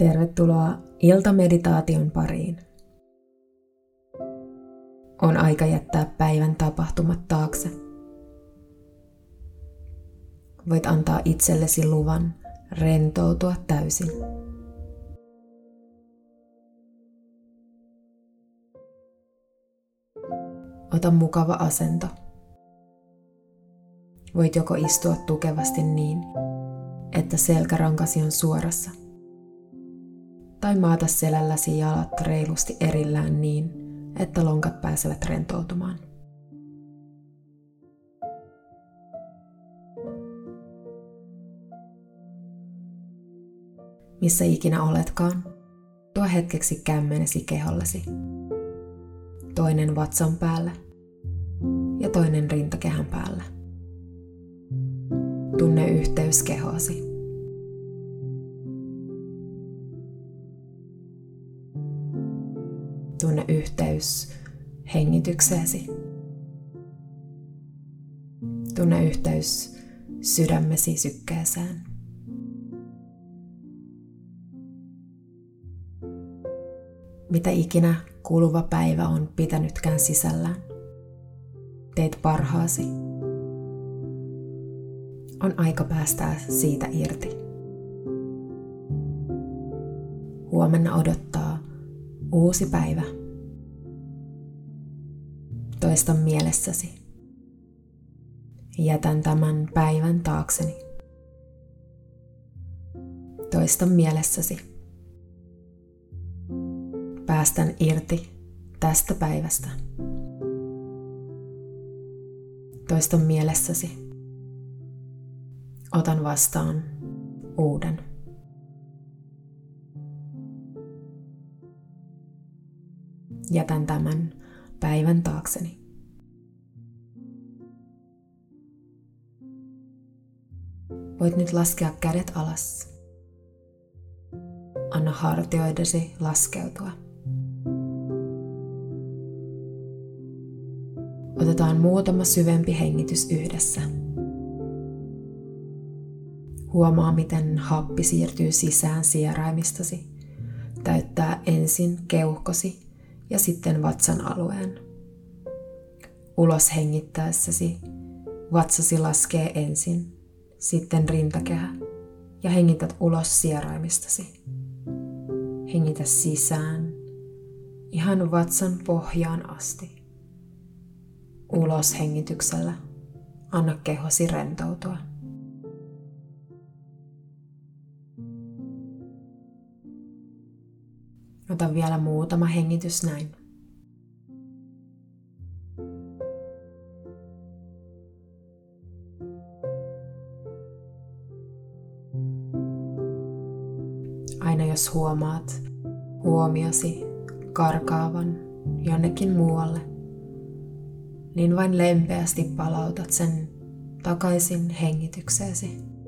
Tervetuloa iltameditaation pariin. On aika jättää päivän tapahtumat taakse. Voit antaa itsellesi luvan rentoutua täysin. Ota mukava asento. Voit joko istua tukevasti niin, että selkärankasi on suorassa, tai maata selälläsi jalat reilusti erillään niin, että lonkat pääsevät rentoutumaan. Missä ikinä oletkaan, tuo hetkeksi kämmenesi kehollesi. Toinen vatsan päällä ja toinen rintakehän päällä. Tunne yhteys kehosi. Tunne yhteys hengitykseesi. Tunne yhteys sydämesi sykkeeseen. Mitä ikinä kuluva päivä on pitänytkään sisällään. Teet parhaasi. On aika päästää siitä irti. Huomenna odottaa uusi päivä. Toista mielessäsi. Jätän tämän päivän taakseni. Toista mielessäsi. Päästän irti tästä päivästä. Toista mielessäsi. Otan vastaan uuden. Jätän tämän päivän taakseni. Voit nyt laskea kädet alas. Anna hartioidesi laskeutua. Otetaan muutama syvempi hengitys yhdessä. Huomaa, miten happi siirtyy sisään sieraimistasi. Täyttää ensin keuhkosi ja sitten vatsan alueen. Ulos hengittäessäsi vatsasi laskee ensin, sitten rintakehä ja hengität ulos sieraimistasi. Hengitä sisään ihan vatsan pohjaan asti ulos hengityksellä. Anna kehosi rentoutua. Ota vielä muutama hengitys näin. Aina jos huomaat huomiosi karkaavan jonnekin muualle, niin vain lempeästi palautat sen takaisin hengitykseesi.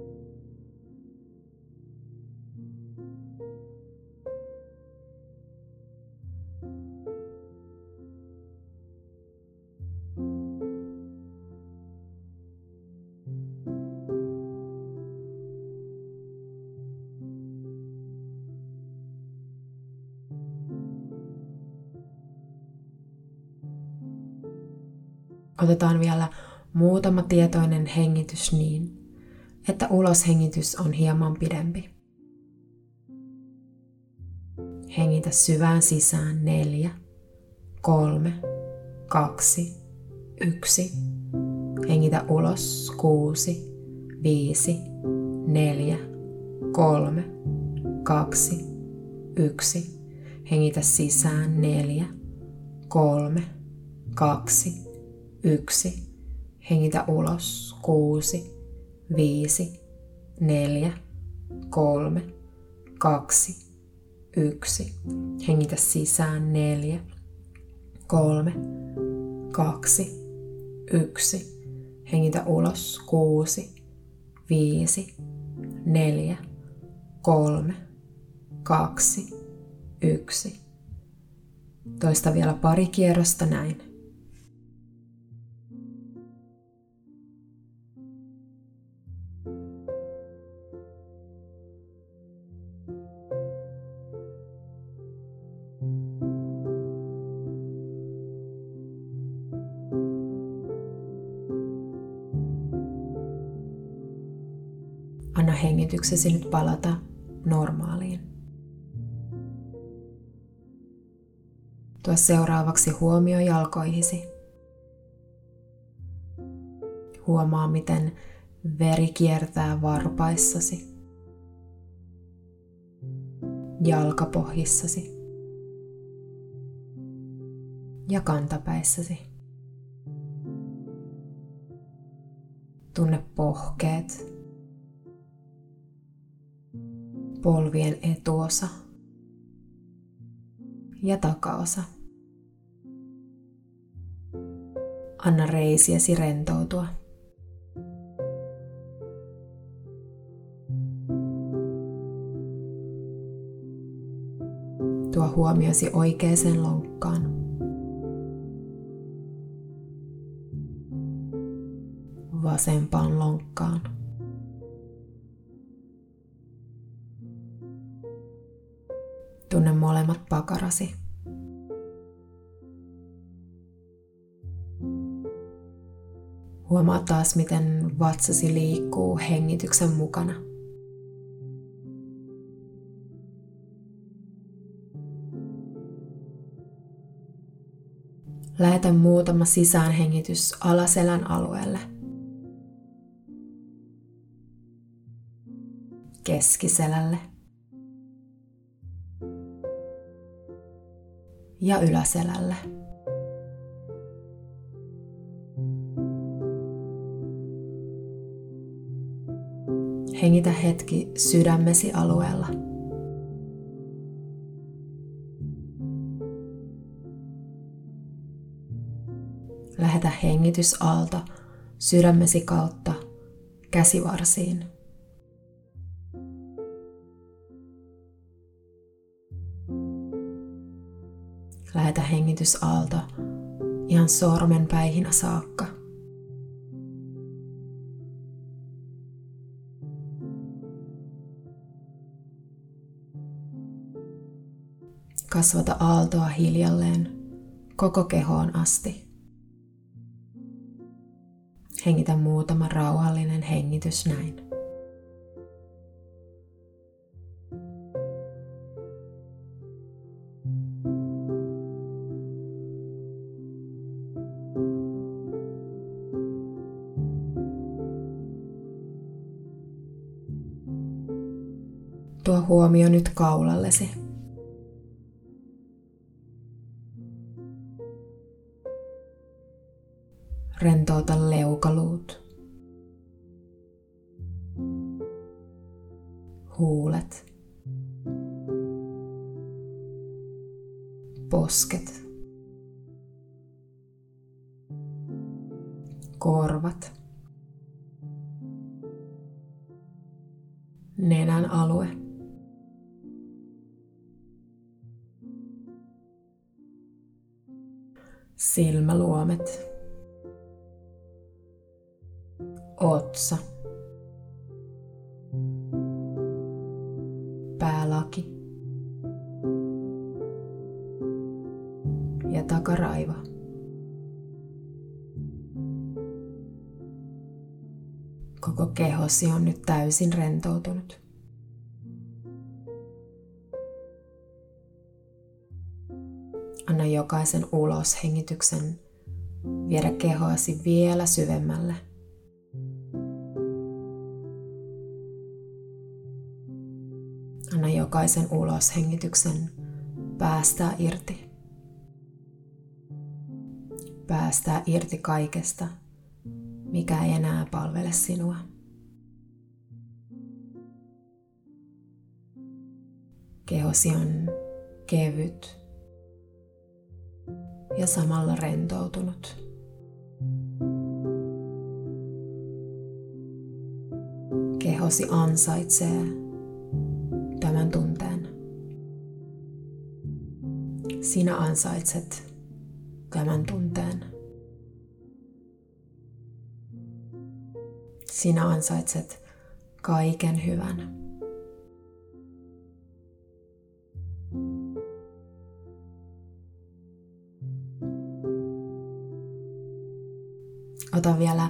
Otetaan vielä muutama tietoinen hengitys niin, että uloshengitys on hieman pidempi. Hengitä syvään sisään neljä, kolme, kaksi, yksi. Hengitä ulos kuusi, viisi, neljä, kolme, kaksi, yksi. Hengitä sisään neljä, kolme, kaksi, yksi, hengitä ulos, kuusi, viisi, neljä, kolme, kaksi, yksi, hengitä sisään, neljä, kolme, kaksi, yksi, hengitä ulos, kuusi, viisi, neljä, kolme, kaksi, yksi. Toista vielä pari kierrosta näin. Hengityksesi nyt palata normaaliin. Tuo seuraavaksi huomio jalkoihisi. Huomaa, miten veri kiertää varpaissasi, jalkapohjissasi ja kantapäissäsi. Tunne pohkeet, polvien etuosa ja takaosa. Anna reisiäsi rentoutua. Tuo huomiosi oikeaan lonkkaan. Vasempaan lonkkaan. Tunne molemmat pakarasi. Huomaa taas, miten vatsasi liikkuu hengityksen mukana. Lähetä muutama sisäänhengitys alaselän alueelle. Keskiselälle. Ja yläselälle. Hengitä hetki sydämesi alueella. Lähetä hengitysaalto sydämesi kautta käsivarsiin. Lähetä hengitysaalto ihan sormenpäihinä saakka. Kasvata aaltoa hiljalleen koko kehoon asti. Hengitä muutama rauhallinen hengitys näin. Tuo huomio nyt kaulallesi. Rentouta leukaluut. Huulet. Posket. Korvat. Nenän alue. Otsa, päälaki ja takaraiva. Koko kehosi on nyt täysin rentoutunut. Anna jokaisen uloshengityksen viedä kehoasi vielä syvemmälle – jokaisen uloshengityksen päästää irti. Päästää irti kaikesta, mikä ei enää palvele sinua. Kehosi on kevyt ja samalla rentoutunut. Kehosi ansaitsee tunteen. Sinä ansaitset tämän tunteen. Sinä ansaitset kaiken hyvän. Ota vielä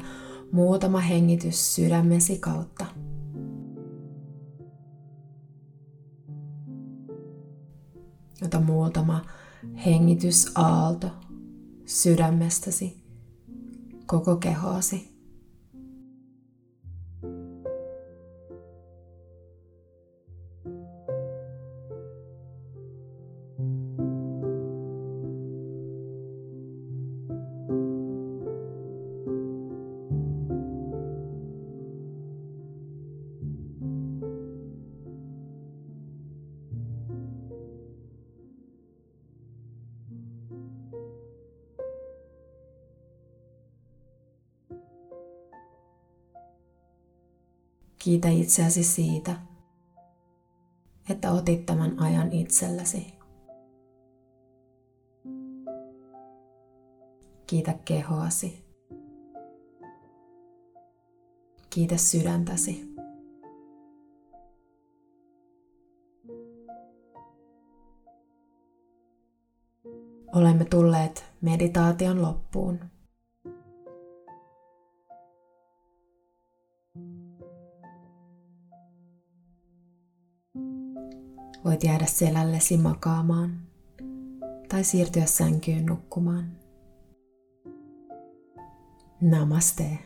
muutama hengitys sydämesi kautta. Ota muutama hengitysaalto sydämestäsi, koko kehoasi. Kiitä itseäsi siitä, että otit tämän ajan itsellesi. Kiitä kehoasi. Kiitä sydäntäsi. Olemme tulleet meditaation loppuun. Voit jäädä selällesi makaamaan tai siirtyä sänkyyn nukkumaan. Namaste.